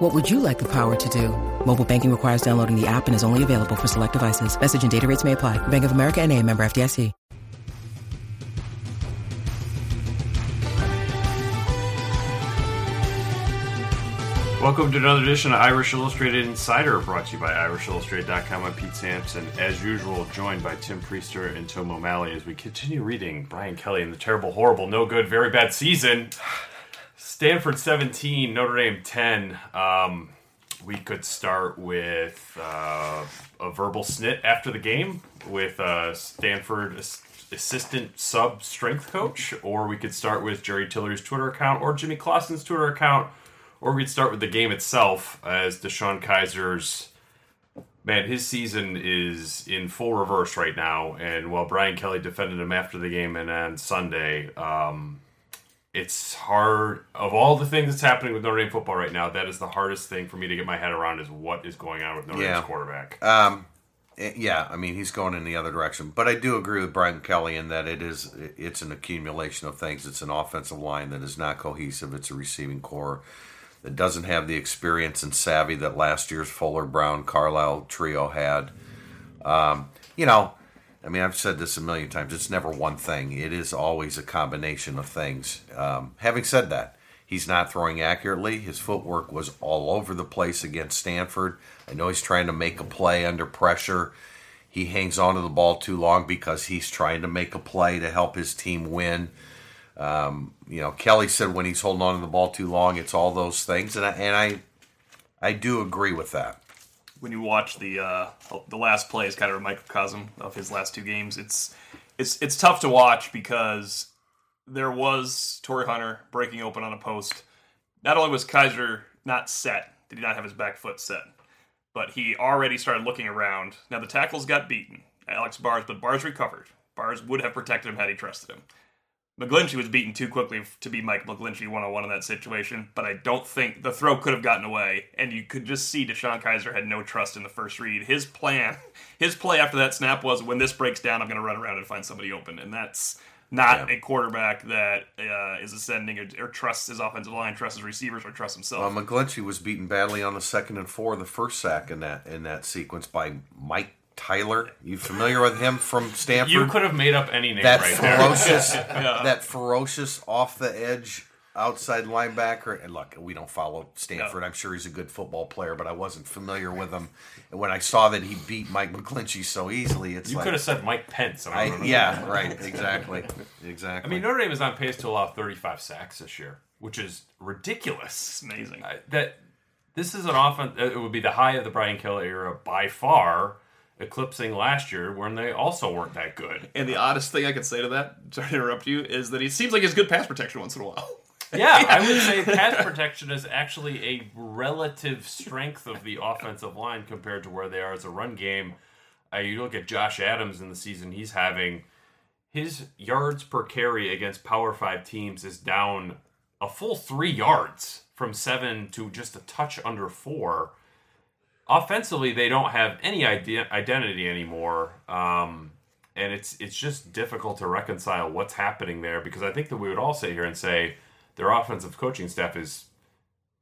What would you like the power to do? Mobile banking requires downloading the app and is only available for select devices. Message and data rates may apply. Bank of America and a member FDIC. Welcome to another edition of Irish Illustrated Insider, brought to you by IrishIllustrated.com. I'm Pete Sampson, as usual, joined by Tim Prister and Tom O'Malley as we continue reading Brian Kelly and the terrible, horrible, no good, very bad season. Stanford 17, Notre Dame 10. Um, we could start with uh, a verbal snit after the game with uh, Stanford ass- assistant sub strength coach, or we could start with Jerry Tillery's Twitter account or Jimmy Clausen's Twitter account, or we could start with the game itself as DeShone Kizer's. Man, his season is in full reverse right now, and while Brian Kelly defended him after the game and on Sunday, um, it's hard of all the things that's happening with Notre Dame football right now. That is the hardest thing for me to get my head around is what is going on with Notre Yeah. Dame's quarterback. Um, eh, yeah, I mean he's going in the other direction, but I do agree with Brian Kelly in that it is it's an accumulation of things. It's an offensive line that is not cohesive. It's a receiving core that doesn't have the experience and savvy that last year's Fuller, Brown, Carlisle trio had. Um, you know, I mean I've said this a million times. It's never one thing. It is always a combination of things. Um, having said that. He's not throwing accurately. His footwork was all over the place against Stanford. I know he's trying to make a play under pressure. He hangs onto the ball too long because he's trying to make a play to help his team win. Um, you know, Kelly said when he's holding on to the ball too long, it's all those things, and I, and I, I do agree with that. When you watch the uh, the last play is kind of a microcosm of his last two games. It's it's it's tough to watch because there was Torii Hunter breaking open on a post. Not only was Kizer not set, did he not have his back foot set, but he already started looking around. Now the tackles got beaten, Alex Bars, but Bars recovered. Bars would have protected him had he trusted him. McGlinchey was beaten too quickly to be Mike McGlinchey one on one in that situation, but I don't think the throw could have gotten away. And you could just see DeShone Kizer had no trust in the first read. His plan, his play after that snap was when this breaks down, I'm going to run around and find somebody open. And that's not Yeah. a quarterback that uh, is ascending or, or trusts his offensive line, trusts his receivers, or trusts himself. Well, McGlinchey was beaten badly on the second and four, the first sack in that in that sequence by Mike Tyler. You familiar with him from Stanford? You could have made up any name that right there. ferocious, that ferocious off the edge outside linebacker. And look, we don't follow Stanford. No. I'm sure he's a good football player, but I wasn't familiar with him. And when I saw that he beat Mike McGlinchey so easily, it's You like, could have said Mike Pence. I I, would've- yeah, right, exactly, exactly. I mean, Notre Dame is on pace to allow 35 sacks this year, which is ridiculous. it's amazing. I- that this is an offense. It would be the high of the Brian Kelly era by far, eclipsing last year when they also weren't that good. And the oddest thing I could say to that, sorry to interrupt you, is that he seems like he has good pass protection once in a while. Yeah, I would say pass protection is actually a relative strength of the offensive line compared to where they are as a run game. Uh, you look at Josh Adams in the season he's having, his yards per carry against Power Five teams is down a full three yards from seven to just a touch under four. Offensively, they don't have any idea, identity anymore. Um, and it's it's just difficult to reconcile what's happening there because I think that we would all sit here and say their offensive coaching staff is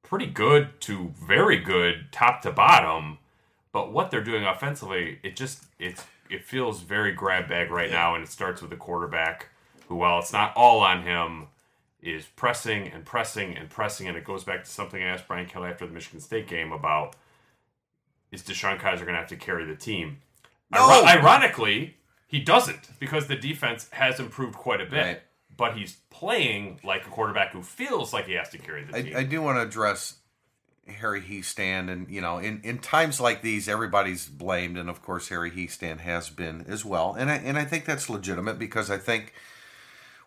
pretty good to very good top to bottom, but what they're doing offensively, it just it's it feels very grab bag right now, and it starts with the quarterback who, while it's not all on him, is pressing and pressing and pressing, and it goes back to something I asked Brian Kelly after the Michigan State game about is DeShone Kizer going to have to carry the team? No! Iro- ironically, he doesn't because the defense has improved quite a bit. Right. But he's playing like a quarterback who feels like he has to carry the team. I, I do want to address Harry Hiestand, and you know, in, in times like these, everybody's blamed, and of course, Harry Hiestand has been as well, and I and I think that's legitimate because I think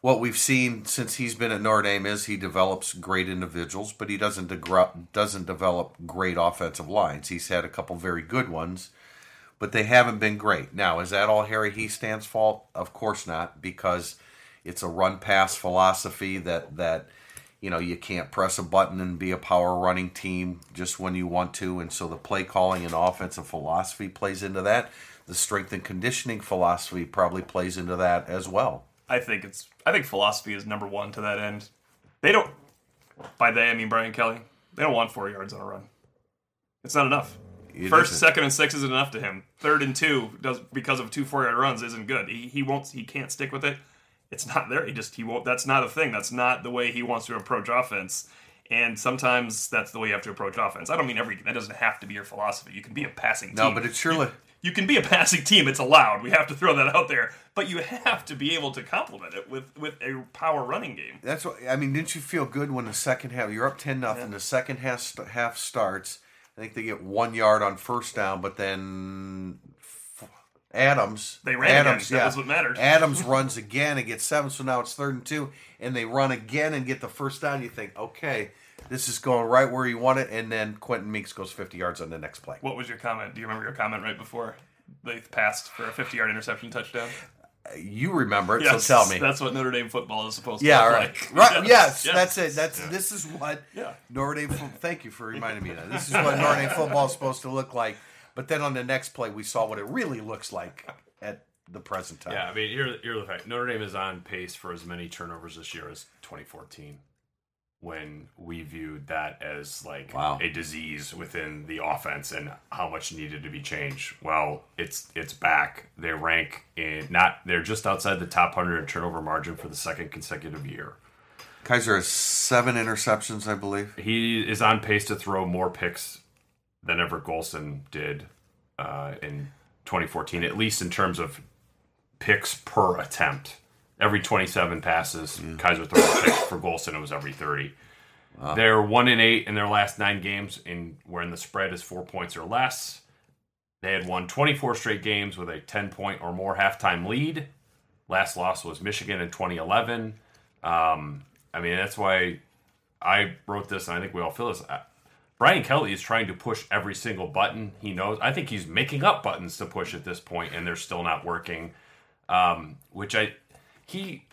what we've seen since he's been at Notre Dame is he develops great individuals, but he doesn't degr- doesn't develop great offensive lines. He's had a couple very good ones, but they haven't been great. Now, is that all Harry Hiestand's fault? Of course not, because it's a run pass philosophy that that you know you can't press a button and be a power running team just when you want to, and so the play calling and offensive philosophy plays into that. The strength and conditioning philosophy probably plays into that as well. I think it's I think philosophy is number one to that end. They don't by they I mean Brian Kelly. They don't want four yards on a run. It's not enough. It First, isn't. second, and six isn't enough to him. Third and two does because of two four yard runs isn't good. He, he won't he can't stick with it. It's not there. He just he won't. That's not a thing. That's not the way he wants to approach offense. And sometimes that's the way you have to approach offense. I don't mean every. That doesn't have to be your philosophy. You can be a passing team. No, but it's surely you can be a passing team. It's allowed. We have to throw that out there. But you have to be able to complement it with with a power running game. That's what I mean. Didn't you feel good when the second half you're up ten nothing? The second half half starts. I think they get one yard on first down, but then Adams They ran Adams, again. That was what mattered. Adams runs again and gets seven, so now it's third and two, and they run again and get the first down. You think, okay, this is going right where you want it, and then Quenton Meeks goes fifty yards on the next play. What was your comment? Do you remember your comment right before they passed for a 50 yard interception touchdown? You remember it, Yes, so tell me. That's what Notre Dame football is supposed to Yeah, look all right. like. Right. Yes, that's it. That's Yeah. this is what Yeah. Notre Dame. fo- Thank you for reminding me of that. This is what Notre Dame football is supposed to look like. But then on the next play, we saw what it really looks like at the present time. Yeah, I mean, you're the fact: Notre Dame is on pace for as many turnovers this year as 2014, when we viewed that as like Wow. a disease within the offense and how much needed to be changed. Well, it's it's back. They rank in not they're just outside the top hundred in turnover margin for the second consecutive year. Kizer has seven interceptions, I believe. He is on pace to throw more picks than ever Golson did uh, in 2014, at least in terms of picks per attempt. Every 27 passes, Kizer throws a pick. For Golson, it was every 30. They're one in eight in their last nine games, in wherein the spread is four points or less. They had won 24 straight games with a 10 point or more halftime lead. Last loss was Michigan in 2011. Um, I mean, that's why I wrote this, and I think we all feel this. Brian Kelly is trying to push every single button he knows. I think he's making up buttons to push at this point, and they're still not working. Um, which I he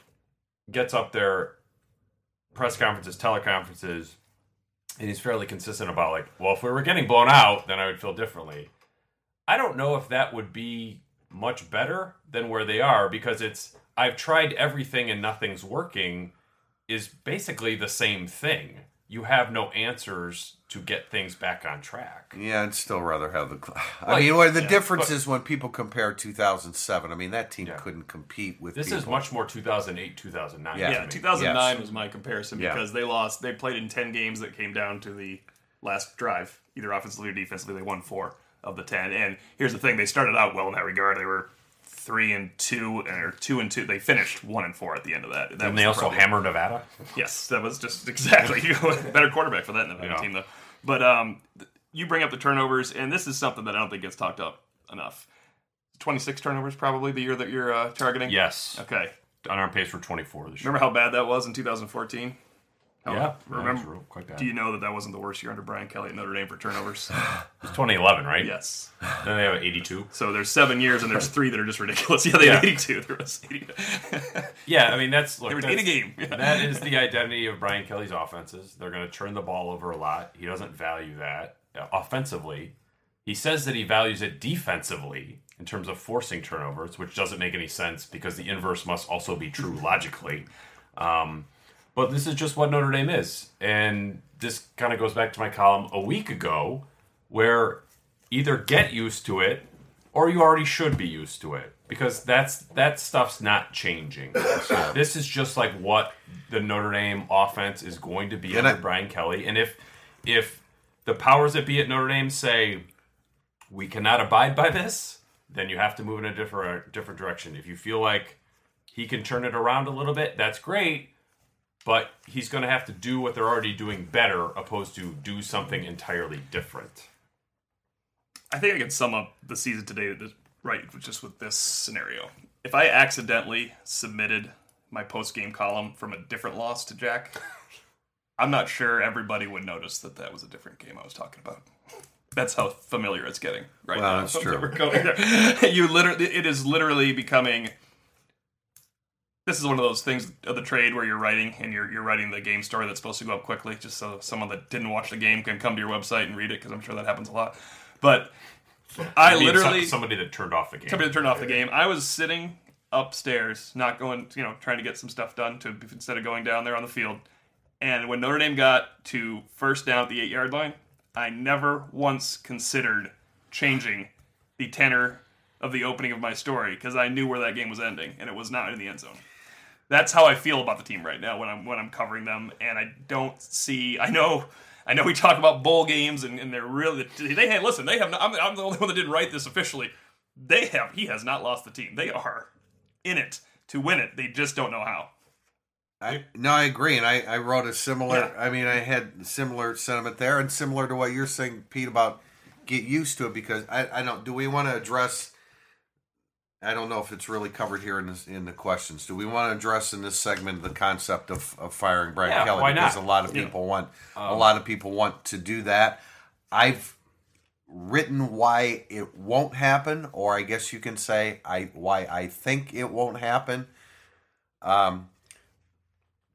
gets up there, press conferences, teleconferences, and he's fairly consistent about like, well, if we were getting blown out, then I would feel differently. I don't know if that would be much better than where they are because it's I've tried everything and nothing's working is basically the same thing. You have no answers to get things back on track. Yeah, I'd still rather have the. cl- I Well, mean, well, the yeah, difference but- is when people compare 2007. I mean, that team Yeah. couldn't compete with. This people. is much more 2008, 2009. Yeah. Yeah, 2009 Yes. was my comparison Yeah. because they lost. They played in 10 games that came down to the last drive, either offensively or defensively. They won four of the 10. And here's the thing: they started out well in that regard. They were three and two, or two and two. They finished one and four at the end of that. that And they the also problem. hammer Nevada. Yes, that was just exactly better quarterback for that Nevada Yeah. team though. But um, you bring up the turnovers, and this is something that I don't think gets talked up enough. Twenty six turnovers, probably the year that you're uh, targeting. Yes. Okay. On our pace for 24 this year. Remember how bad that was in 2014? How- Yeah. Remember? Real- quite bad. Do you know that that wasn't the worst year under Brian Kelly at Notre Dame for turnovers? It's 2011, right? yes. Then they have 82. So there's seven years, and there's three that are just ridiculous. Yeah, they had Yeah. 82. There was 80. Yeah, I mean that's look. They were that's- in a game. Yeah. that is the identity of Brian Kelly's offenses. They're going to turn the ball over a lot. He doesn't value that uh, offensively. He says that he values it defensively in terms of forcing turnovers, which doesn't make any sense because the inverse must also be true logically. Um, but this is just what Notre Dame is, and this kind of goes back to my column a week ago, where either get used to it or you already should be used to it because that's that stuff's not changing. this is just like what the Notre Dame offense is going to be And under I- Brian Kelly. And if if the powers that be at Notre Dame say we cannot abide by this, then you have to move in a different different direction. If you feel like he can turn it around a little bit, that's great. But he's going to have to do what they're already doing better, opposed to do something entirely different. I think I can sum up the season today th- right just with this scenario. If I accidentally submitted my post game column from a different loss to Jack, I'm not sure everybody would notice that that was a different game I was talking about. That's how familiar it's getting right Well, now. that's true. We're going there. you literally, it is literally becoming. This is one of those things of the trade where you're writing and you're you're writing the game story that's supposed to go up quickly, just so someone that didn't watch the game can come to your website and read it because I'm sure that happens a lot. But I need literally somebody that turned off the game. somebody to turn off the game. I was sitting upstairs, not going, you know, trying to get some stuff done to instead of going down there on the field. And when Notre Dame got to first down at the eight yard line, I never once considered changing the tenor of the opening of my story because I knew where that game was ending, and it was not in the end zone. That's how I feel about the team right now when I'm when I'm covering them, and I don't see. I know. I know we talk about bowl games and, and they're really they have listen they have not, I'm, I'm the only one that didn't write this officially they have he has not lost the team they are in it to win it they just don't know how I, no, I agree, and I, I wrote a similar. Yeah. I mean, I had similar sentiment there, and similar to what you're saying, Pete, about get used to it because I, I don't. Do we want to address? I don't know if it's really covered here in this, in the questions. Do we want to address in this segment the concept of, of firing Brian Yeah, Kelly? why not? Um, Because a lot of people want a lot of people want to do that. I've written why it won't happen, or I guess you can say I why I think it won't happen. Um,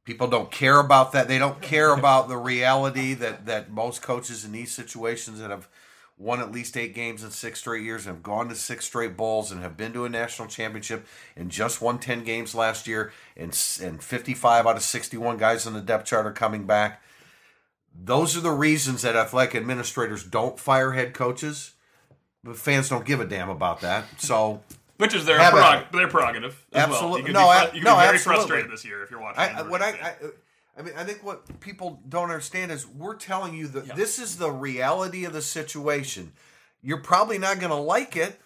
people don't care about that. They don't care about the reality that that most coaches in these situations that have won at least eight games in six straight years and have gone to six straight bowls and have been to a national championship and just won 10 games last year. And and 55 out of 61 guys on the depth chart are coming back. Those are the reasons that athletic administrators don't fire head coaches. But fans don't give a damn about that. So which is their prerog- their prerogative as well. No, be, I- fru- you can no, be very absolutely. frustrated this year if you're watching I, I what I, I I mean I think what people don't understand is we're telling you that this is the reality of the situation. You're probably not going to like it,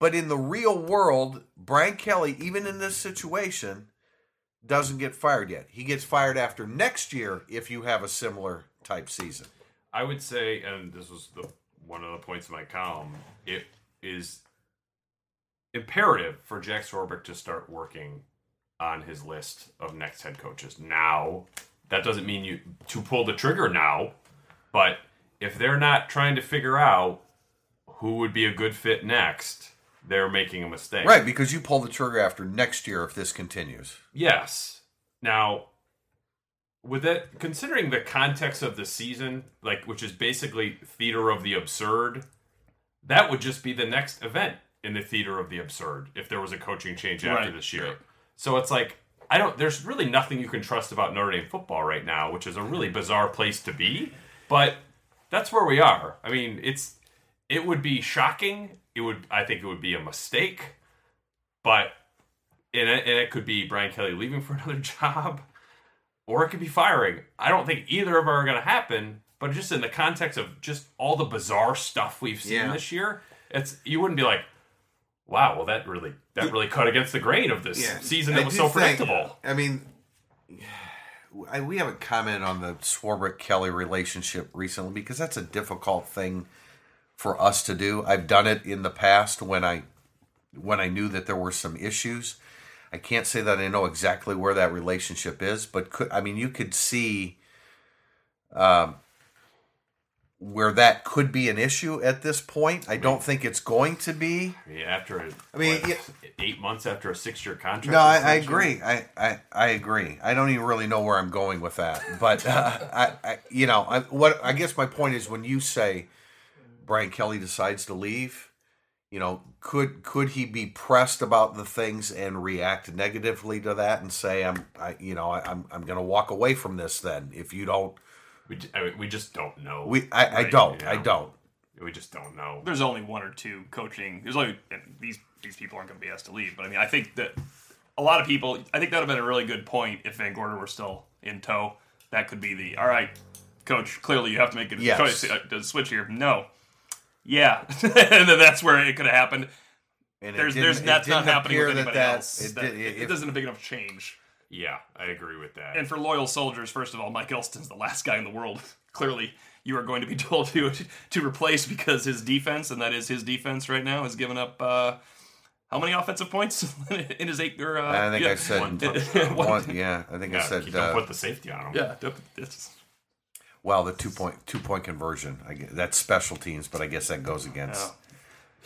but in the real world, Brian Kelly, even in this situation, doesn't get fired yet. He gets fired after next year if you have a similar type season. I would say, and this was the one of the points of my column, it is imperative for Jack Swarbrick to start working on his list of next head coaches now. That doesn't mean you to pull the trigger now, but if they're not trying to figure out who would be a good fit next, they're making a mistake. Right, because you pull the trigger after next year if this continues. Yes. Now, with it, considering the context of the season, like which is basically theater of the absurd, that would just be the next event in the theater of the absurd if there was a coaching change after Right, this year. right. So it's like I don't. There's really nothing you can trust about Notre Dame football right now, which is a really bizarre place to be. But that's where we are. I mean, it's it would be shocking. It would. I think it would be a mistake. But and it, and it could be Brian Kelly leaving for another job, or it could be firing. I don't think either of them are going to happen. But just in the context of just all the bizarre stuff we've seen Yeah. this year, it's you wouldn't be like, wow, well that really that really cut against the grain of this season that was so think- predictable. I mean, I, we haven't commented on the Swarbrick Kelly relationship recently because that's a difficult thing for us to do. I've done it in the past when I when I knew that there were some issues. I can't say that I know exactly where that relationship is, but could, I mean, you could see um, where that could be an issue at this point. I don't think it's going to be. After a, I mean, what, yeah. eight months after a six-year contract. No, I, I agree. I, I, I agree. I don't even really know where I'm going with that, but uh, I, I, you know, I, what I guess my point is when you say Brian Kelly decides to leave, you know, could could he be pressed about the things and react negatively to that and say I'm, I, you know, I, I'm I'm going to walk away from this then if you don't. We, j- I mean, we just don't know. We, I, I don't. you I don't. We just don't know. there's only one or two coaching. There's only and these these people aren't going to be asked to leave. But I mean, I think that a lot of people. I think that would have been a really good point if VanGorder were still in tow. That could be the all right, coach. Clearly, you have to make a Yes. choice uh, to switch here. No, yeah, and then that's where it could have happened. And There's didn't- there's that's not happening appear with anybody that- else. It, That- did, it, if- doesn't a big enough change. Yeah, I agree with that. And for loyal soldiers, first of all, Mike Elston's the last guy in the world. Clearly, you are going to be told to to replace because his defense, and that is his defense right now, has given up uh, how many offensive points in his eight? Or, uh, I think yeah. I said One one, touchdown. One- yeah. I think I said don't uh, put the safety on him. Yeah, it's- Well, the two point two point conversion. I guess, that's special teams, but I guess that goes against. Yeah.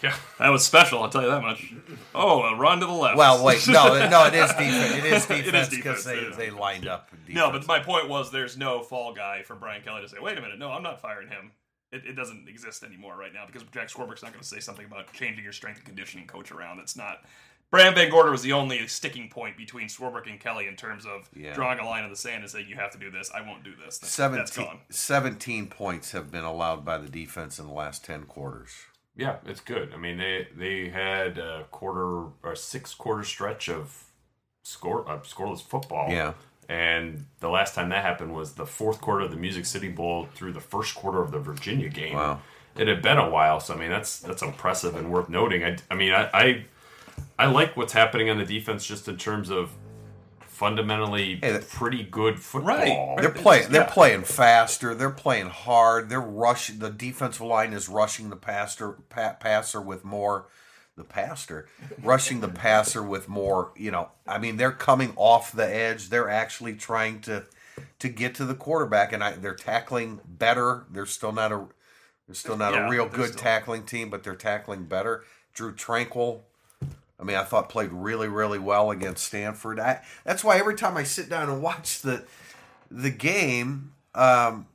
Yeah, that was special, I'll tell you that much. Oh, a run to the left. Well, wait, no, no, it is defense. It is It is defense defense, because they, it is. they lined up. No, but my point was there's no fall guy for Brian Kelly to say, wait a minute, no, I'm not firing him. It, it doesn't exist anymore right now because Jack Swarbrick's not going to say something about changing your strength and conditioning coach around. It's not. Brian VanGorder was the only sticking point between Swarbrick and Kelly in terms of Yeah. drawing a line in the sand and saying, you have to do this. I won't do this. That's, 17, that's gone. 17 points have been allowed by the defense in the last 10 quarters. Yeah, it's good. I mean, they they had a quarter or six quarter stretch of score uh, scoreless football. Yeah. And the last time that happened was the fourth quarter of the Music City Bowl through the first quarter of the Virginia game. Wow. It had been a while, so I mean that's that's impressive and worth noting. I, I mean I, I I like what's happening on the defense just in terms of fundamentally Hey, that- pretty good football. Right. They're playing. They're yeah. playing faster. They're playing hard. They're rushing. The defensive line is rushing the passer, pa- passer with more. The passer rushing the passer with more. You know, I mean, they're coming off the edge. They're actually trying to to get to the quarterback, and I, they're tackling better. They're still not a. They're still not Yeah, a real good still- tackling team, but they're tackling better. Drue Tranquill I mean, I thought played really, really well against Stanford. I, that's why every time I sit down and watch the the game, um,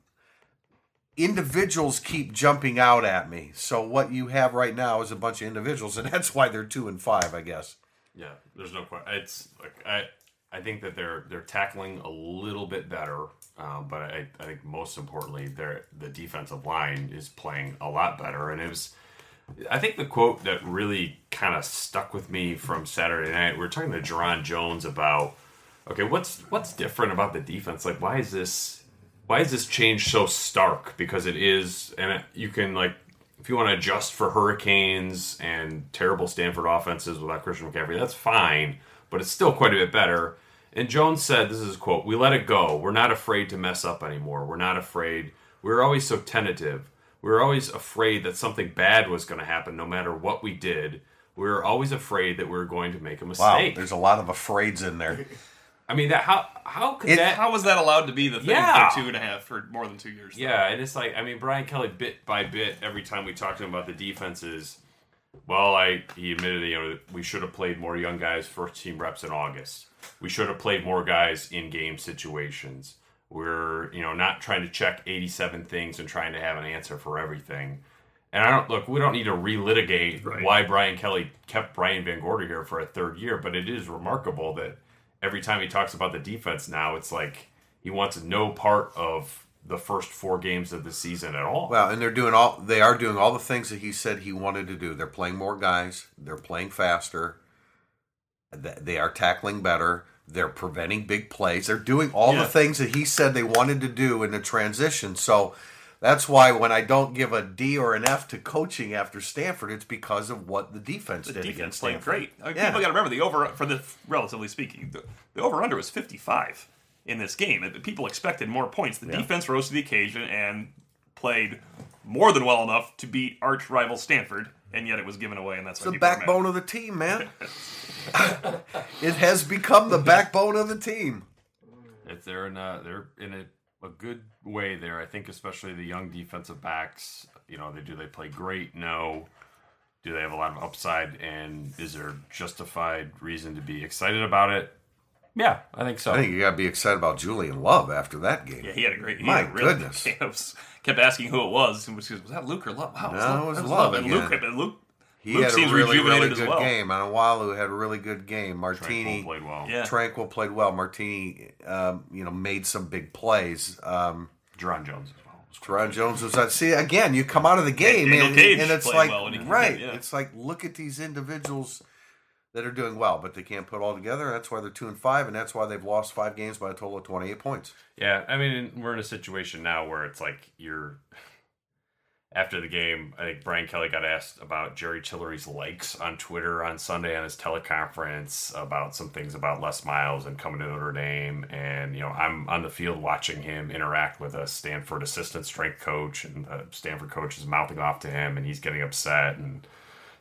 individuals keep jumping out at me. So what you have right now is a bunch of individuals, and that's why they're two and five, I guess. Yeah, there's no question. It's like I, I think that they're they're tackling a little bit better, um, but I, I think most importantly, their the defensive line is playing a lot better. And it was, I think the quote that really kind of stuck with me from Saturday night. We were talking to Jarron Jones about, okay, what's what's different about the defense? Like, why is this? Why is this change so stark? Because it is, and it, you can like if you want to adjust for hurricanes and terrible Stanford offenses without Christian McCaffrey, that's fine, but it's still quite a bit better. And Jones said, this is quote, we let it go. We're not afraid to mess up anymore. We're not afraid. We were always so tentative. We were always afraid that something bad was going to happen no matter what we did. We were always afraid that we were going to make a Wow, mistake. there's a lot of afraids in there. I mean, that how how could It- that How was that allowed to be the thing Yeah. for two and a half for more than two years? though? Yeah, and it's like I mean Brian Kelly bit by bit every time we talked to him about the defenses. Well, I he admitted you know we should have played more young guys first team reps in August. We should have played more guys in game situations. We're you know not trying to check 87 things and trying to have an answer for everything. And I don't look. We don't need to relitigate Right. why Brian Kelly kept Brian VanGorder here for a third year, but it is remarkable that every time he talks about the defense now, it's like he wants no part of the first four games of the season at all. Well, and they're doing all they are doing all the things that he said he wanted to do. They're playing more guys. They're playing faster. They are tackling better. They're preventing big plays. They're doing all Yeah. the things that he said they wanted to do in the transition. So that's why when I don't give a D or an F to coaching after Stanford, it's because of what the defense The did defense against played Stanford. great. I mean, Yeah. People got to remember the over for the relatively speaking, the, the over under was 55 in this game. People expected more points. The defense rose to the occasion and played more than well enough to beat arch rival Stanford, and yet it was given away, and that's It's why the people are mad. backbone of the team, man. it has become the backbone of the team. If they're in a, they're in a, a good way there. I think especially the young defensive backs. You know, they do they play great? No. Do they have a lot of upside? And is there justified reason to be excited about it? Yeah, I think so. I think you got to be excited about Julian Love after that game. Yeah, he had a great. He My had a really goodness. good game. I was- kept asking who it was. and Was, was that Luke or Love? Wow, No, it was that Love And. Luke, and Luke, He Luke had seems a really, rejuvenated really as good well. game. Onwualu had a really good game. Tranquill Martini, played well. Yeah. Tranquill played well. Martini, um, you know, made some big plays. Um, Jarron Jones as well. Teron Jones was that. See, again, you come out of the game Daniel and, and it's like, well when he came right? in, yeah. It's like, look at these individuals that are doing well, but they can't put it all together. That's why they're two and five, and that's why they've lost five games by a total of twenty-eight points. Yeah, I mean, we're in a situation now where it's like you're. After the game, I think Brian Kelly got asked about Jerry Tillery's likes on Twitter on Sunday on his teleconference about some things about Les Miles and coming to Notre Dame. And, you know, I'm on the field watching him interact with a Stanford assistant strength coach, and the Stanford coach is mouthing off to him, and he's getting upset. And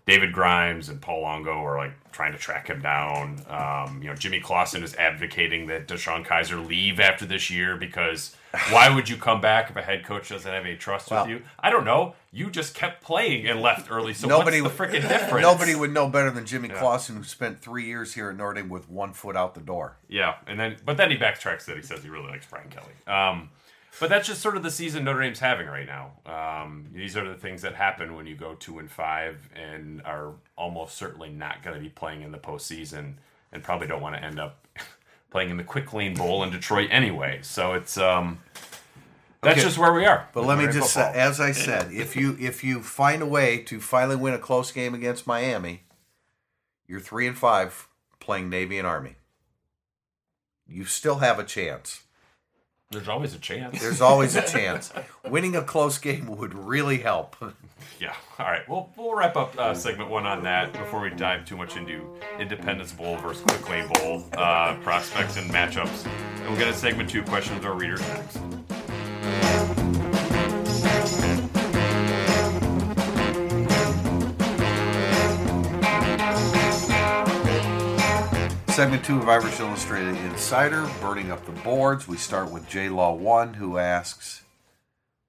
David Grimes and Paul Longo are like trying to track him down. Um, you know, Jimmy Clausen is advocating that DeShone Kizer leave after this year because why would you come back if a head coach doesn't have any trust Well- with you? I don't know. You just kept playing and left early, so Nobody what's the freaking difference? Nobody would know better than Jimmy Clausen, who spent three years here at Notre Dame with one foot out the door. Yeah, and then but then he backtracks that he says he really likes Brian Kelly. Um, but that's just sort of the season Notre Dame's having right now. Um, these are the things that happen when you go two and five and are almost certainly not going to be playing in the postseason, and probably don't want to end up playing in the Quick Lane Bowl in Detroit anyway. So it's um, that's Okay. just where we are. But let me We're just say, as I said, if you if you find a way to finally win a close game against Miami, you're three and five playing Navy and Army. You still have a chance. There's always a chance. There's always a chance. Winning a close game would really help. Yeah. All right. Well, we'll wrap up uh, segment one on that before we dive too much into Independence Bowl versus Quick Lane Bowl uh, prospects and matchups. And we'll get a segment two questions our readers next. Segment two of Irish Illustrated Insider, burning up the boards. We start with J Law One, who asks,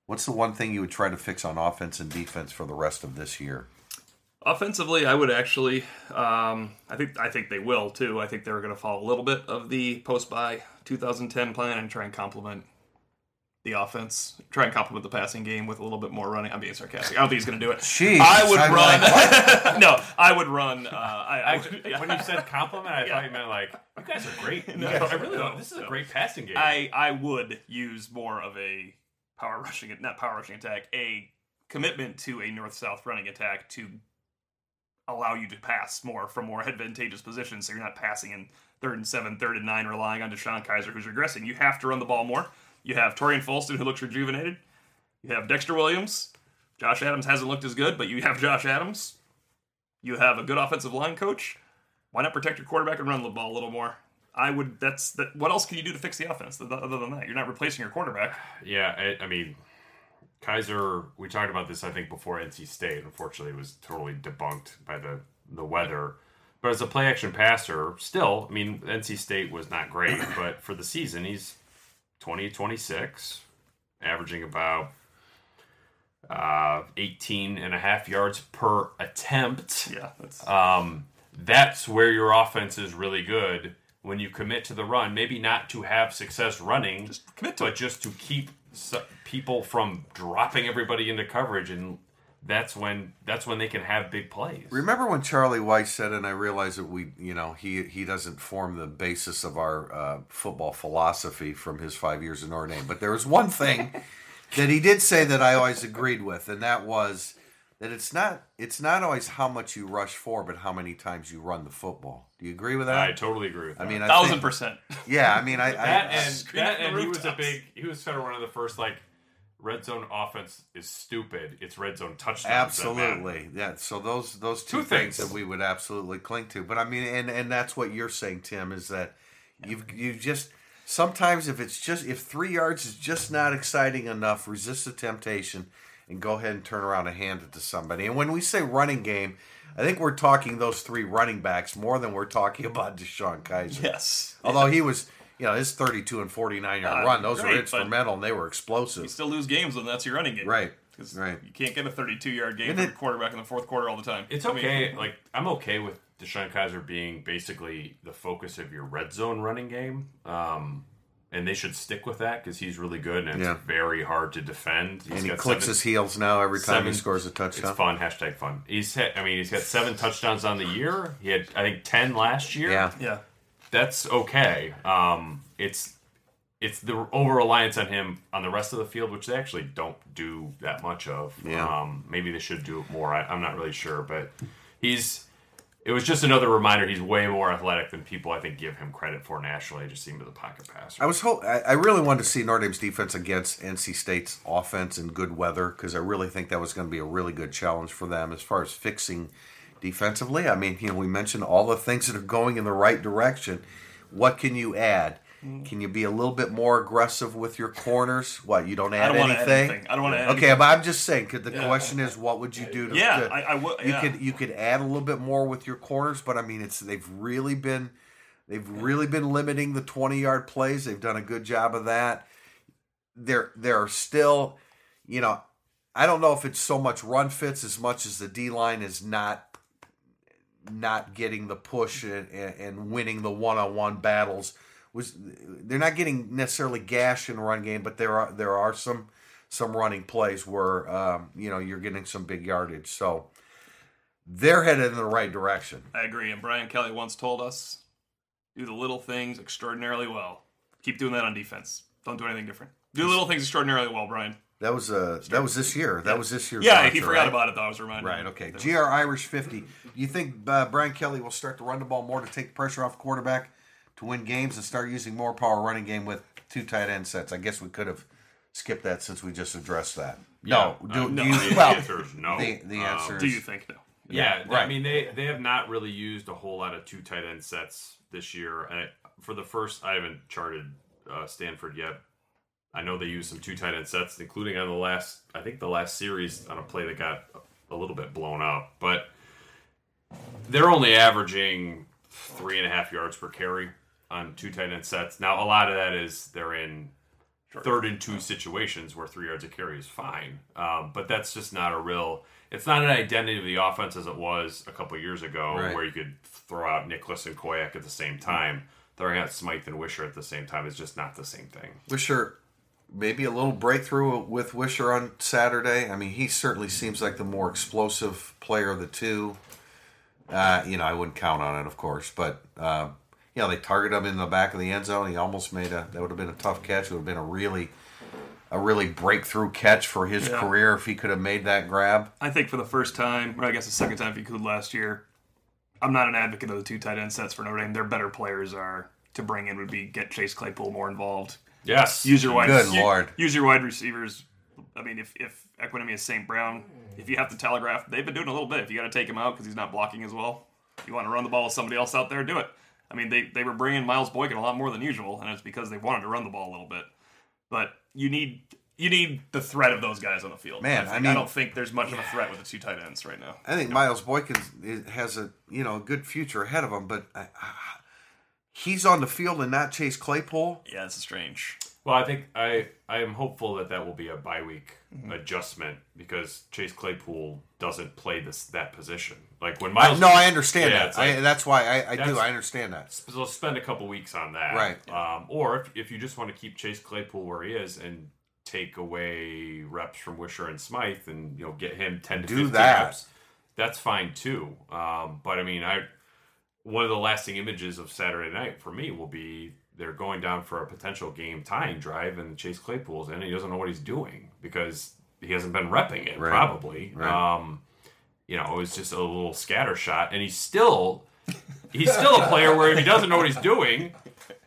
"What's the one thing you would try to fix on offense and defense for the rest of this year?" Offensively, I would actually. Um, I think I think they will too. I think they're going to follow a little bit of the post by 2010 plan and try and complement the offense. Try and complement the passing game with a little bit more running. I'm being sarcastic. I don't think he's going to do it. Jeez, I would I'm run. like, no, I would run. Uh, I, I Actually, would, when you said compliment, I thought you meant like, you guys are great. You guys- I really don't. This is a great passing game. I I would use more of a power rushing, not power rushing attack, a commitment to a north south running attack to allow you to pass more from more advantageous positions, so you're not passing in third and seven, third and nine, relying on DeShone Kizer, who's regressing. You have to run the ball more. You have Tarean Folston, who looks rejuvenated. You have Dexter Williams. Josh Adams hasn't looked as good, but you have Josh Adams. You have a good offensive line coach. Why not protect your quarterback and run the ball a little more? I would. That's that. What else can you do to fix the offense other than that? You're not replacing your quarterback. yeah, I, I mean, Kizer. We talked about this, I think, before NC State. Unfortunately, it was totally debunked by the the weather. But as a play action passer, still, I mean, NC State was not great, but for the season, he's 20 26, averaging about uh, 18 and a half yards per attempt. Yeah, that's um, that's where your offense is really good when you commit to the run. Maybe not to have success running, Just commit to but it. just to keep people from dropping everybody into coverage, and that's when that's when they can have big plays. Remember when Charlie Weis said, and I realize that we, you know, he he doesn't form the basis of our uh, football philosophy from his five years in Notre Dame, but there was one thing that he did say that I always agreed with, and that was that it's not it's not always how much you rush for, but how many times you run the football. Do you agree with that? I totally agree with that. I mean, I thousand think- percent. yeah. I mean, I, I that and Scream that and he was a big he was sort of one of the first like red zone offense is stupid. It's red zone touchdowns. that. Absolutely, yeah. So those those two, Two things. things. that we would absolutely cling to. But I mean, and and that's what you're saying, Tim, is that you've you just sometimes if it's just if three yards is just not exciting enough, resist the temptation and go ahead and turn around and hand it to somebody. And when we say running game, I think we're talking those three running backs more than we're talking about DeShone Kizer. Yes. Although he was, you know, his 32 and 49 yard Uh, run, those were great, but- instrumental and they were explosive. You still lose games when that's your running game. Right. 'Cause Right. You can't get a 32 yard game And from a quarterback in the fourth quarter all the time. It's I mean, okay. like I'm okay with DeShone Kizer being basically the focus of your red zone running game, um, and they should stick with that because he's really good and it's very hard to defend. He's and he got clicks seven- his heels now every time seven- he scores a touchdown. It's fun. Hashtag fun. He's hit, I mean, he's got seven touchdowns on the year. He had, I think, ten last year. Yeah. Yeah. That's okay. Um, it's it's the over reliance on him on the rest of the field, which they actually don't do that much of. Yeah. Um, maybe they should do it more. I, I'm not really sure, but he's. It was just another reminder. He's way more athletic than people I think give him credit for nationally. Just seemed to the pocket passer. I was ho- I I really wanted to see Notre Dame's defense against NC State's offense in good weather because I really think that was going to be a really good challenge for them as far as fixing defensively. I mean, you know, we mentioned all the things that are going in the right direction. What can you add? Mm. Can you be a little bit more aggressive with your corners? What you don't add don't anything? add anything. I don't wanna add Okay, anything. but I'm just saying. Could the question is, what would you do to? Yeah, to- I- I would- You could you could add a little bit more with your corners, but I mean, it's they've really been they've really been limiting the 20 yard plays. They've done a good job of that. There there are still, you know, I don't know if it's so much run fits as much as the D line is not not getting the push and, and, winning the one on one battles. Was they're not getting necessarily gashed in the run game, but there are there are some some running plays where um, you know you're getting some big yardage. So they're headed in the right direction. I agree. And Brian Kelly once told us, "Do the little things extraordinarily well. Keep doing that on defense. Don't do anything different. Do the little things extraordinarily well, Brian." That was uh that was this year. That was this year. Yeah, mantra, he forgot right? about it though. I was reminded. Right. Okay. Gr Irish fifty. Do you think uh, Brian Kelly will start to run the ball more to take pressure off quarterback to win games and start using more power running game with two tight end sets? I guess we could have skipped that since we just addressed that. No. Do, uh, do no. you, The well, answer is no. The, the Um, answer Do you think no? Yeah, right. I mean they they have not really used a whole lot of two tight end sets this year. And I, for the first, I haven't charted uh, Stanford yet. I know they used some two tight end sets, including on the last, I think the last series on a play that got a little bit blown up, but they're only averaging three and a half yards per carry on two tight end sets. Now a lot of that is they're in third and two situations where three yards of carry is fine. Um, but that's just not a real. It's not an identity of the offense as it was a couple years ago, Right. where you could throw out Nicholas and Koyack at the same time. Throwing out Smythe and Weishar at the same time is just not the same thing. Weishar, maybe a little breakthrough with Weishar on Saturday. I mean, he certainly seems like the more explosive player of the two. Uh, you know, I wouldn't count on it, of course, but uh, you know, they targeted him in the back of the end zone. He almost made a that would have been a tough catch. It would have been a really a really breakthrough catch for his Yeah. career if he could have made that grab. I think for the first time, or I guess the second time if you could last year, I'm not an advocate of the two tight end sets for Notre Dame. Their better players are to bring in would be get Chase Claypool more involved. Yes, Use your wide Good u- Lord. Use your wide receivers. I mean, if if Equanimeous St. Brown, if you have to telegraph, they've been doing a little bit. If you got to take him out because he's not blocking as well, you want to run the ball with somebody else out there, do it. I mean, they they were bringing Miles Boykin a lot more than usual, and it's because they wanted to run the ball a little bit. But you need you need the threat of those guys on the field. Man, I, mean I think- mean- don't think there's much of a threat with the two tight ends right now. I think Miles Boykin has a you know a good future ahead of him, but uh, he's on the field and not Chase Claypool. Yeah, it's strange. Well, I think I I am hopeful that that will be a bye week adjustment because Chase Claypool doesn't play this that position. Like when Miles. No, I understand Yeah, that. like- I, that's why I, I do. I understand that. So spend a couple weeks on that, Right. Um, or if, if you just want to keep Chase Claypool where he is and take away reps from Weishar and Smythe and you know get him ten to Do fifteen that. reps, that's fine too. Um, but I mean, I one of the lasting images of Saturday night for me will be they're going down for a potential game tying drive and Chase Claypool's in and he doesn't know what he's doing because he hasn't been repping it Right. probably. Right. Um, you know, it was just a little scatter shot, and he's still he's still a player where if he doesn't know what he's doing,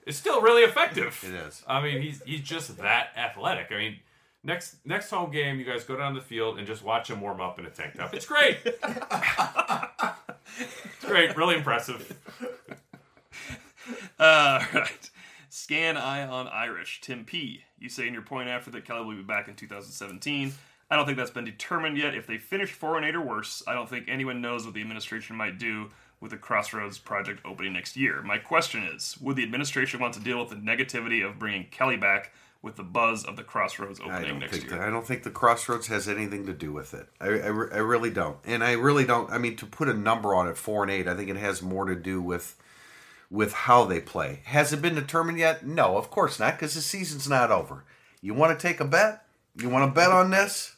it's still really effective. It is. I mean, he's he's just that athletic. I mean, next next home game, you guys go down the field and just watch him warm up in a tank top. It's great. great. Really impressive. Uh, right. Scan Ion Irish. Tim P. You say in your point after that Kelly will be back in 2017. I don't think that's been determined yet. If they finish 4 and 8 or worse, I don't think anyone knows what the administration might do with the Crossroads project opening next year. My question is Would the administration want to deal with the negativity of bringing Kelly back with the buzz of the Crossroads I opening don't next think year? that, I don't think the crossroads has anything to do with it. I, I, I really don't, and I really don't. I mean, to put a number on it, four and eight, I think it has more to do with with how they play. Has it been determined yet? No, of course not, because the season's not over. You want to take a bet? You want to bet on this?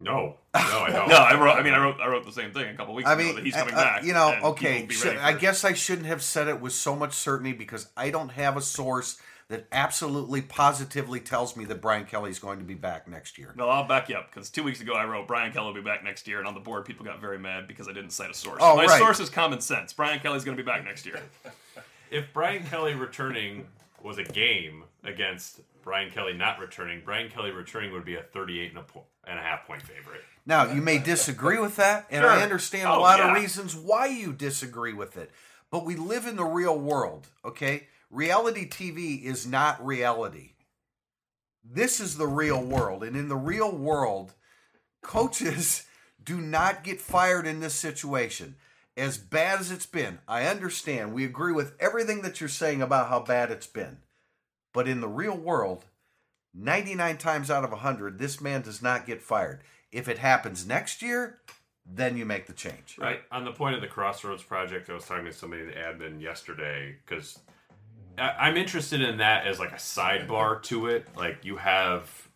No, no, I don't. No, I wrote. I mean, I wrote. I wrote the same thing a couple weeks I ago mean, that he's coming uh, back. You know, okay. should- I guess I shouldn't have said it with so much certainty because I don't have a source that absolutely positively tells me that Brian Kelly is going to be back next year. No, I'll back you up because two weeks ago I wrote Brian Kelly will be back next year, and on the board people got very mad because I didn't cite a source. Oh, My right. source is common sense. Brian Kelly's going to be back next year. If Brian Kelly returning was a game against Brian Kelly not returning, Brian Kelly returning would be a 38 and a, po- and a half point favorite. Now, you may disagree with that, and Sure. I understand a Oh, lot yeah. of reasons why you disagree with it. But we live in the real world, okay? Reality TV is not reality. This is the real world. And in the real world, coaches do not get fired in this situation. As bad as it's been, I understand. We agree with everything that you're saying about how bad it's been. But in the real world, 99 times out of 100, this man does not get fired. If it happens next year, then you make the change. Right. On the point of the Crossroads project, I was talking to somebody in the admin yesterday because I'm interested in that as like a sidebar to it. Like you have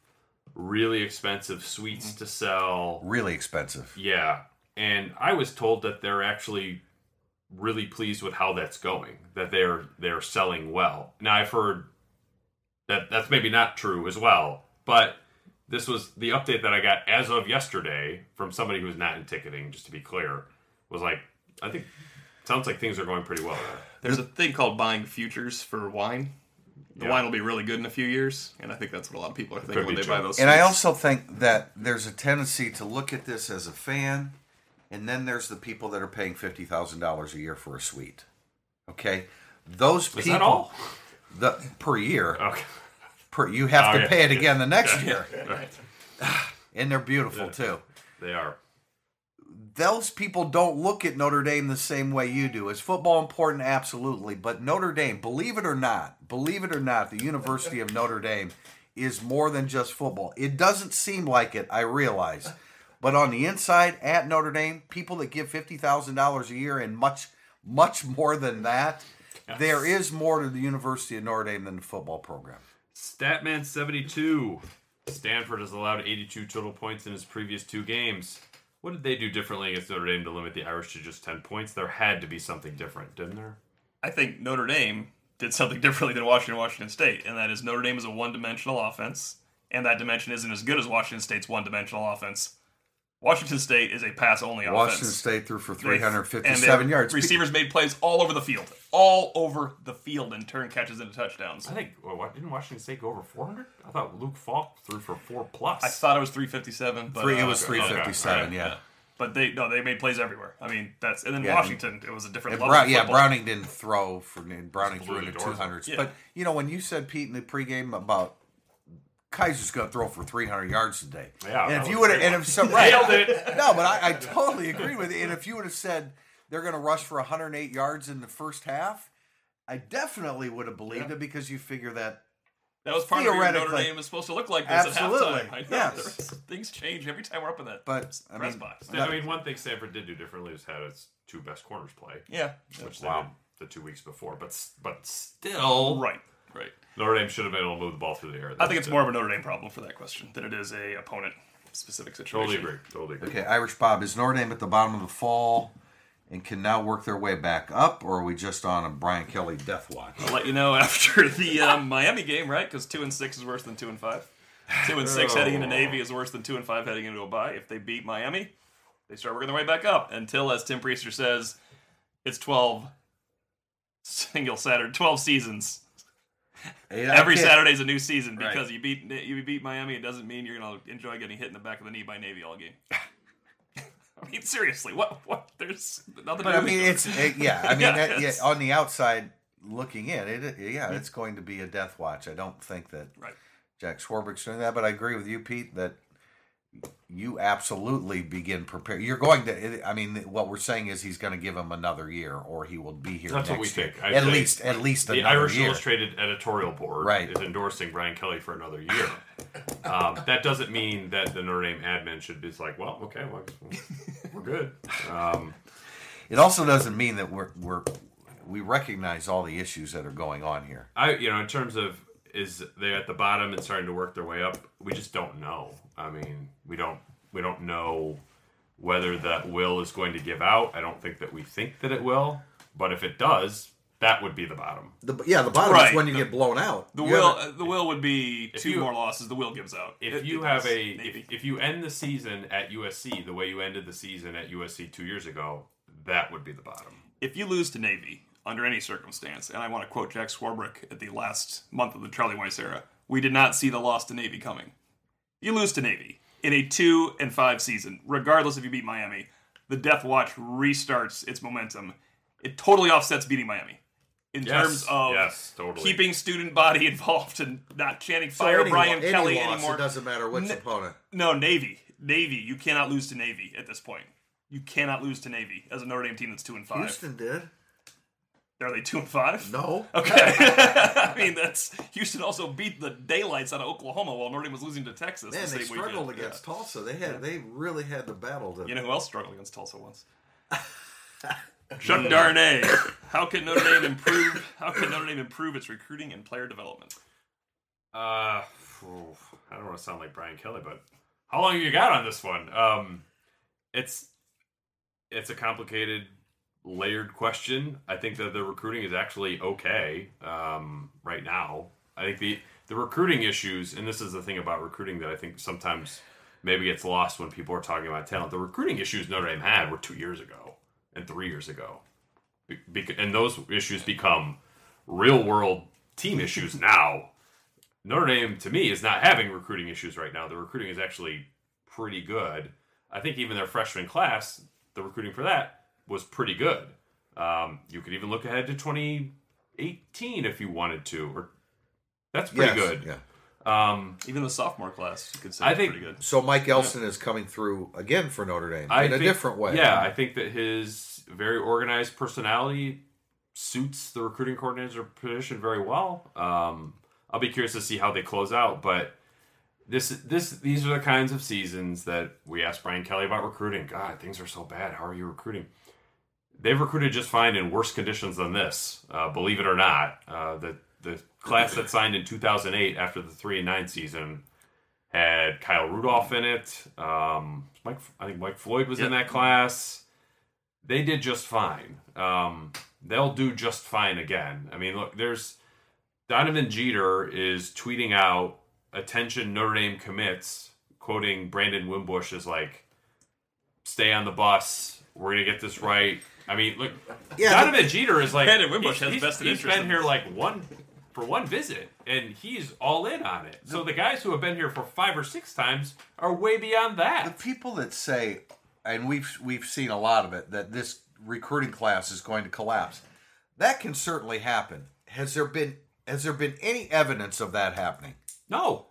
really expensive suites to sell. Really expensive. Yeah. And I was told that they're actually really pleased with how that's going, that they're they're selling well. Now I've heard that that's maybe not true as well, but this was the update that I got as of yesterday from somebody who's not in ticketing, just to be clear, was like, I think sounds like things are going pretty well there. There's a thing called buying futures for wine. The Yeah. wine will be really good in a few years, and I think that's what a lot of people are thinking when be they buy those. And I also think that there's a tendency to look at this as a fan, and then there's the people that are paying fifty thousand dollars a year for a suite. Okay, those Is people that all? The, per year. Okay. Per, you have Oh, to yeah. pay it again the next year, Right. and they're beautiful too. They are. Those people don't look at Notre Dame the same way you do. Is football important? Absolutely. But Notre Dame, believe it or not, believe it or not, the University of Notre Dame is more than just football. It doesn't seem like it, I realize. But on the inside at Notre Dame, people that give $50,000 a year and much, much more than that, there is more to the University of Notre Dame than the football program. Statman 72. Stanford has allowed 82 total points in his previous two games. What did they do differently against Notre Dame to limit the Irish to just 10 points? There had to be something different, didn't there? I think Notre Dame did something differently than Washington Washington State, and that is Notre Dame is a one dimensional offense, and that dimension isn't as good as Washington State's one dimensional offense. Washington State is a pass only offense. Washington State threw for They- 357 and yards. Receivers made plays all over the field, all over the field, and turn catches into touchdowns. I think, well, what, didn't Washington State go over 400? I thought Luke Falk threw for 4 plus. I thought it was 357, but Three, it uh, was 357, okay, yeah. But they no, they made plays everywhere. I mean, that's and then Yeah, Washington, it was a different level. Brown, of yeah. Browning didn't throw for Browning threw blew in the the two doors hundreds. Yeah. But you know, when you said Pete in the pregame about Kizer's going to throw for three hundred yards today, Yeah, and if you would have, and if some Nailed it. no, but I, I totally agree with you. And if you would have said they're going to rush for 108 yards in the first half, I definitely would have believed Yeah. it because you figure that That was part of what Notre Dame is supposed to look like this Absolutely, at halftime. I know. yes. Things change every time we're up in that But I press mean, box. I mean, one thing Stanford did do differently was had its two best corners play, Yeah. which they Wow. did the two weeks before. But but still, Right. Right. Notre Dame should have been able to move the ball through the air. I think it's more of a Notre Dame problem for that question than it is a opponent specific situation. Totally agree. Totally agree. okay, Irish Bob is Notre Dame at the bottom of the fall and can now work their way back up, or are we just on a Brian Kelly death watch? I'll let you know after the um, Miami game, right? Because two and six is worse than two and five. Two and six heading into Navy is worse than two and five heading into a bye. If they beat Miami, they start working their way back up until, as Tim Prister says, it's twelve single Saturday, twelve seasons. Every Okay. Saturday's a new season Right. because you beat you beat Miami. It doesn't mean you're gonna enjoy getting hit in the back of the knee by Navy all game. I mean, seriously, what? What? There's nothing. But I mean, it's it, yeah. I mean, Yeah, that, yeah, on the outside looking in, it yeah, mm-hmm. it's going to be a death watch. I don't think that Right. Jack Swarbrick's doing that, but I agree with you, Pete, that you absolutely begin prepare. You're going to. I mean, what we're saying is he's going to give him another year, or he will be here. That's what we year. think. I At think least, at least The Irish year. Illustrated editorial board Right. is endorsing Brian Kelly for another year. um, that doesn't mean that the Notre Dame admin should be like, well, okay, well, we're, we're good. Um, It also doesn't mean that we're we're we recognize all the issues that are going on here. I, you know, in terms of is they're at the bottom and starting to work their way up, we just don't know. I mean, we don't we don't know whether that will is going to give out. I don't think that we think that it will, but if it does, that would be the bottom. The, yeah, the bottom Right. is when you get blown out. The You will, haven't- uh, the will would be two you- more losses. The will gives out. If It- you it have does, a if, if you end the season at USC the way you ended the season at USC two years ago, that would be the bottom. if you lose to Navy under any circumstance, and I want to quote Jack Swarbrick at the last month of the Charlie Weis era, we did not see the loss to Navy coming. You lose to Navy in a two and five season, regardless if you beat Miami, the Death Watch restarts its momentum. It totally offsets beating Miami. in Yes, terms of yes, totally. keeping student body involved and not chanting So fire any, Brian any Kelly loss, anymore. It doesn't matter which N- opponent. No, Navy. Navy. You cannot lose to Navy at this point. You cannot lose to Navy as a Notre Dame team that's two and five. Houston did. Are they two and five? No. Okay. I mean, that's Houston also beat the daylights out of Oklahoma while Notre Dame was losing to Texas. Man, the they same struggled weekend. against Tulsa. They had they really had the battle to You know who else struggled against Tulsa once? Chuck Darnay. How can Notre Dame improve? How can Notre Dame improve its recruiting and player development? Uh, phew, I don't want to sound like Brian Kelly, but how long you got on this one? Um, it's it's a complicated, layered question. I think that the recruiting is actually okay um, right now. I think the the recruiting issues, and this is the thing about recruiting that I think sometimes maybe gets lost when people are talking about talent. The recruiting issues Notre Dame had were two years ago and three years ago, Be- and those issues become real world team issues now. Notre Dame, to me, is not having recruiting issues right now. The recruiting is actually pretty good. I think even their freshman class, the recruiting for that was pretty good. Um, you could even look ahead to 2018 if you wanted to, or that's pretty Yes, good. Yeah. Um, Even the sophomore class, you could say, I is think- pretty good. So Mike Elston is coming through again for Notre Dame I in a different way. Yeah, I think that his very organized personality suits the recruiting coordinator position very well. Um, I'll be curious to see how they close out, but this this these are the kinds of seasons that we asked Brian Kelly about recruiting. God, things are so bad. How are you recruiting? They've recruited just fine in worse conditions than this. Uh, believe it or not, uh, the the class that signed in 2008 after the three and nine season had Kyle Rudolph in it. Um, Mike, I think Mike Floyd was in that class. They did just fine. Um, they'll do just fine again. I mean, look, there's Donovan Jeter is tweeting out attention Notre Dame commits, quoting Brandon Wimbush as like, "Stay on the bus. We're gonna get this right." I mean, look, Yeah, Donovan Jeter is like Brandon Wimbush he's- has he's- vested he's interest been in here like one for one visit, and he's all in on it. So the guys who have been here for five or six times are way beyond that. the people that say, and we've we've seen a lot of it, that this recruiting class is going to collapse. That can certainly happen. Has there been has there been any evidence of that happening? No,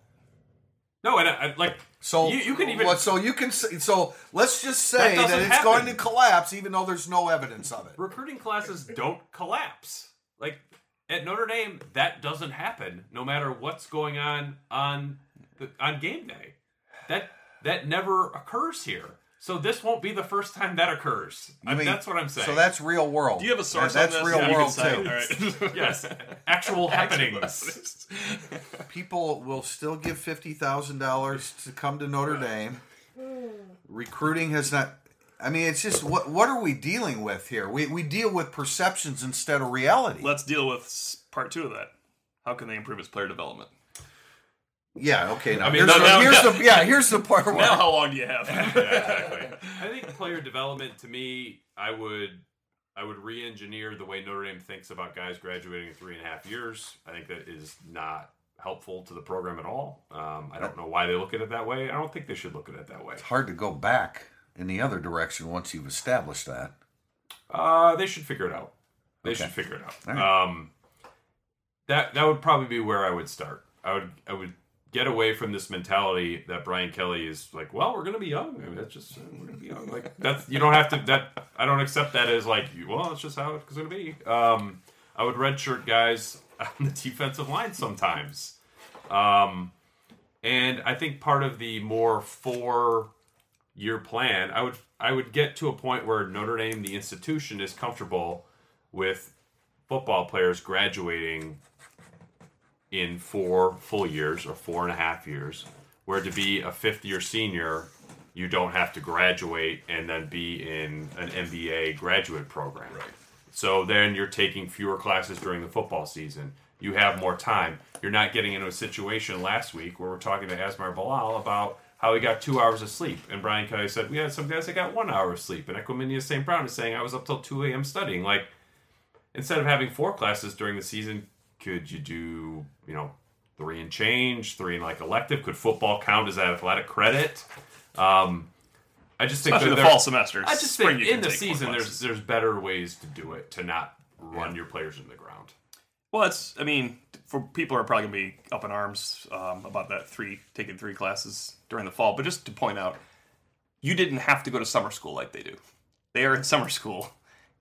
no, and I, I, like So you, you can even so you can say, so let's just say that, doesn't it's happen. going to collapse, even though there's no evidence of it. recruiting classes don't collapse. Like at Notre Dame, that doesn't happen. No matter what's going on on the, on game day, that that never occurs here. So this won't be the first time that occurs. I I mean, mean, that's what I'm saying. So that's real world. Do you have a source That- That's on this? real that you world can too. All right. yes, actual happenings. People will still give fifty thousand dollars to come to Notre Dame. Hmm. Recruiting has not. I mean, it's just what what are we dealing with here? We we deal with perceptions instead of reality. Let's deal with s- part two of that. How can they improve its player development? Yeah. Okay. Now I mean, here's, no, the, no, here's no. the yeah. Here's the part where Now, how long do you have? yeah, exactly. I think player development to me, I would I would re-engineer the way Notre Dame thinks about guys graduating in three and a half years. I think that is not helpful to the program at all. Um, I don't know why they look at it that way. I don't think they should look at it that way. it's hard to go back in the other direction once you've established that. Uh, they should figure it out. They Okay. should figure it out. All right. Um, that that would probably be where I would start. I would I would get away from this mentality that Brian Kelly is like, well, we're gonna be young. I mean, that's just we're gonna be young. Like that's you don't have to. That I don't accept that as like, well, it's just how it's gonna be. Um, I would redshirt guys on the defensive line sometimes. Um, and I think part of the more four year plan, I would I would get to a point where Notre Dame, the institution, is comfortable with football players graduating in four full years or four and a half years. Where to be a fifth year senior, you don't have to graduate and then be in an MBA graduate program. Right. So then you're taking fewer classes during the football season. You have more time. You're not getting into a situation last week where we're talking to Asmar Bilal about how he got two hours of sleep. And Brian Kelly said, We had some guys that got one hour of sleep. And Equanimeous St. Brown is saying, I was up till 2 a.m. studying. Like, instead of having four classes during the season, could you do, you know, three and change, three and like elective? Could football count as athletic credit? Um, I just think Especially the fall semester. I just think in the season, there's there's better ways to do it to not run your players into the ground. Well, it's. I mean, for people are probably gonna be up in arms um, about that three taking three classes during the fall. But just to point out, you didn't have to go to summer school like they do. They are in summer school,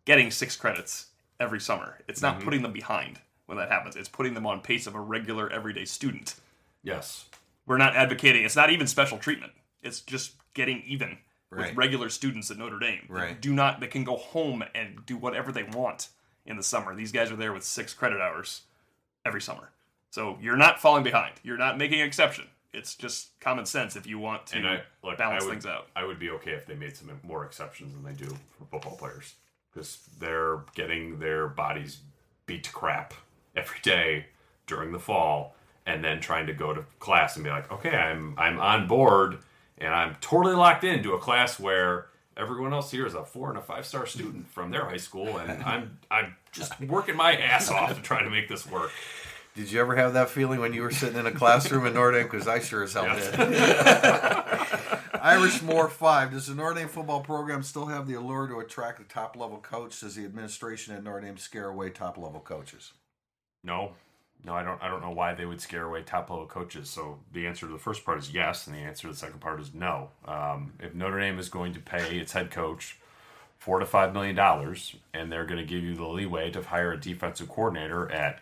getting six credits every summer. It's not putting them behind when that happens. It's putting them on pace of a regular everyday student. Yes. We're not advocating. It's not even special treatment. It's just getting even Right. with regular students at Notre Dame. They Right. Do not. They can go home and do whatever they want in the summer. These guys are there with six credit hours every summer. So you're not falling behind. You're not making an exception. It's just common sense if you want to And I look, balance I would, things out. I would be okay if they made some more exceptions than they do for football players because they're getting their bodies beat to crap every day during the fall, and then trying to go to class and be like, okay, I'm I'm on board and I'm totally locked into a class where everyone else here is a four and a five star student from their high school, and I'm I'm just working my ass off to try to make this work. Did you ever have that feeling when you were sitting in a classroom in Notre Dame? Because I sure as hell Yes. did. Irish Moore five. Does the Notre Dame football program still have the allure to attract a top level coach? Does the administration at Notre Dame scare away top level coaches? No, no, I don't. I don't know why they would scare away top level coaches. So the answer to the first part is yes, and the answer to the second part is no. Um, if Notre Dame is going to pay its head coach four to five million dollars, and they're going to give you the leeway to hire a defensive coordinator at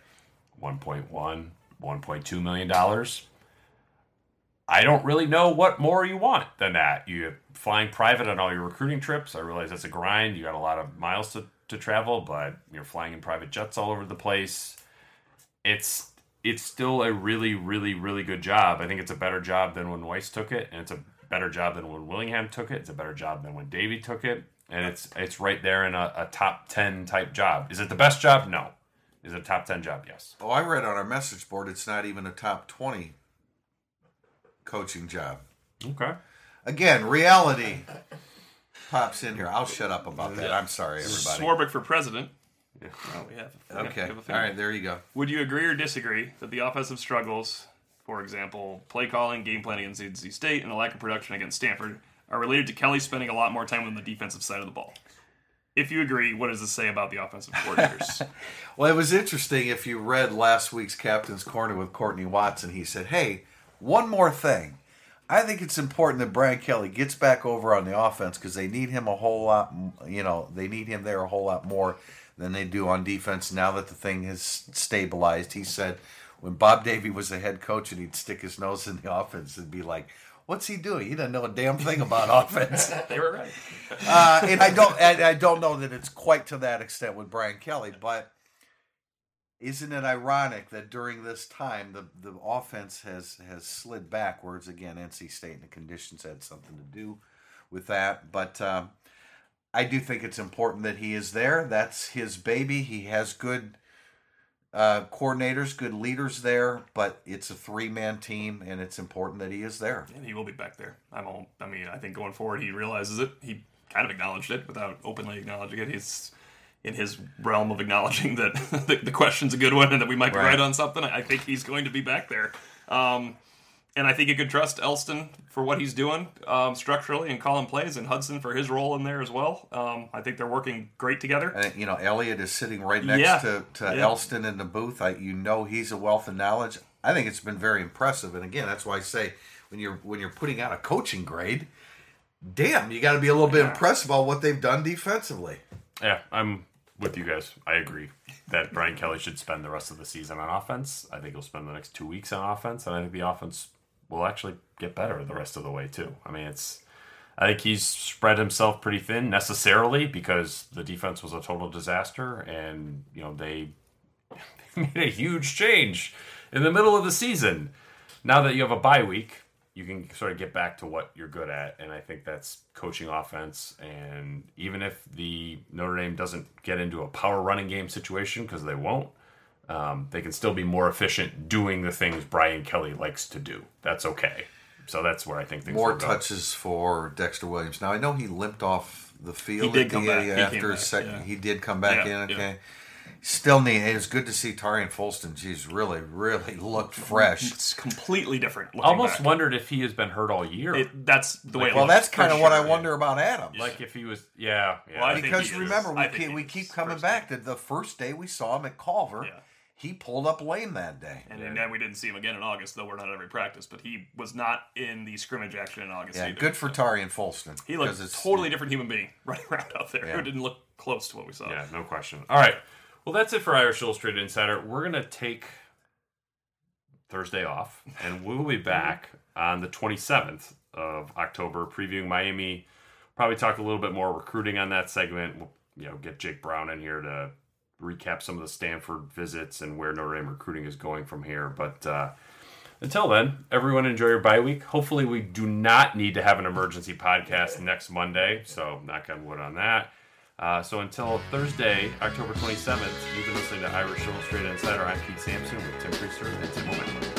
1.1, 1.2 million dollars. I don't really know what more you want than that. You flying private on all your recruiting trips. I realize that's a grind. You got a lot of miles to, to travel, but you're flying in private jets all over the place it's it's still a really really really good job. I think it's a better job than when Weis took it, and it's a better job than when Willingham took it. It's a better job than when Davie took it, and it's it's right there in a, a top ten type job. Is it the best job? No. Is it a top ten job? Yes. Oh, I read on our message board it's not even a top 20 coaching job. Okay. Again, reality pops in here. I'll shut up about that. I'm sorry, everybody. Swarbrick for president. Oh, we have, Okay. we have All right, there you go. Would you agree or disagree that the offensive struggles, for example, play calling, game planning against NC State, and the lack of production against Stanford, are related to Kelly spending a lot more time on the defensive side of the ball? If you agree, what does this say about the offensive coordinators? Well, it was interesting if you read last week's Captain's Corner with Courtney Watson. He said, Hey, one more thing. I think it's important that Brian Kelly gets back over on the offense because they need him a whole lot, you know, they need him there a whole lot more than they do on defense now that the thing has stabilized. He said when Bob Davie was the head coach and he'd stick his nose in the offense and be like, What's he doing? He doesn't know a damn thing about offense. they were right. uh, and I don't, and I don't know that it's quite to that extent with Brian Kelly, but isn't it ironic that during this time the the offense has has slid backwards again? NC State and the conditions had something to do with that, but um, I do think it's important that he is there. That's his baby. He has good uh, coordinators, good leaders there, but it's a three man team, and it's important that he is there. And he will be back there. I'm all, I mean, I think going forward, he realizes it. He kind of acknowledged it without openly acknowledging it. He's in his realm of acknowledging that the, the question's a good one and that we might be Right. right on something. I think he's going to be back there. Um, and I think you could trust Elston for what he's doing um, structurally and calling plays, and Hudson for his role in there as well. Um, I think they're working great together. And, you know, Elliot is sitting right next Yeah. to, to Yeah. Elston in the booth. I, you know, he's a wealth of knowledge. I think it's been very impressive. And again, that's why I say when you're when you're putting out a coaching grade, damn, you got to be a little bit impressed about what they've done defensively. Yeah, I'm with you guys. I agree that Brian Kelly should spend the rest of the season on offense. I think he'll spend the next two weeks on offense, and I think the offense will actually get better the rest of the way too. I mean, it's. I think he's spread himself pretty thin necessarily because the defense was a total disaster, and you know they made a huge change in the middle of the season. Now that you have a bye week, you can sort of get back to what you're good at, and I think that's coaching offense. And even if the Notre Dame doesn't get into a power running game situation, because they won't, um, they can still be more efficient doing the things Brian Kelly likes to do. That's okay. So that's where I think things More will go. touches for Dexter Williams. Now I know he limped off the field He did come back. After came his back, second. yeah. He did come back Yeah, in. yeah. Okay. Still need. It's good to see Tarean Folston. She's really, really looked fresh. It's completely different. looking Almost back. wondred if he has been hurt all year. It, that's the way. it Well, looks, that's kind of what sure. I wonder about Adams. like if he was, yeah, yeah. Well, I think because is. remember, we I think keep, we keep coming back to the first day we saw him at Culver. Yeah. He pulled up lame that day. And then we didn't see him again in August, though we're not at every practice. But he was not in the scrimmage action in August. Yeah, either. good for Tarean Folston. He looked 'cause it's- totally different human being running around out there. Yeah. It didn't look close to what we saw. Yeah, no question. All right. Well, that's it for Irish Illustrated Insider. We're going to take Thursday off, and we'll be back on the 27th of October, previewing Miami. Probably talk a little bit more recruiting on that segment. We'll, you know, get Jake Brown in here to recap some of the Stanford visits and where Notre Dame recruiting is going from here. But uh, until then, everyone enjoy your bye week. Hopefully, we do not need to have an emergency podcast next Monday. So, knock on wood on that. Uh, so until Thursday, October 27th, you've been listening to Irish Illustrated Insider. I'm Pete Sampson with Tim Prister and Tim Moment.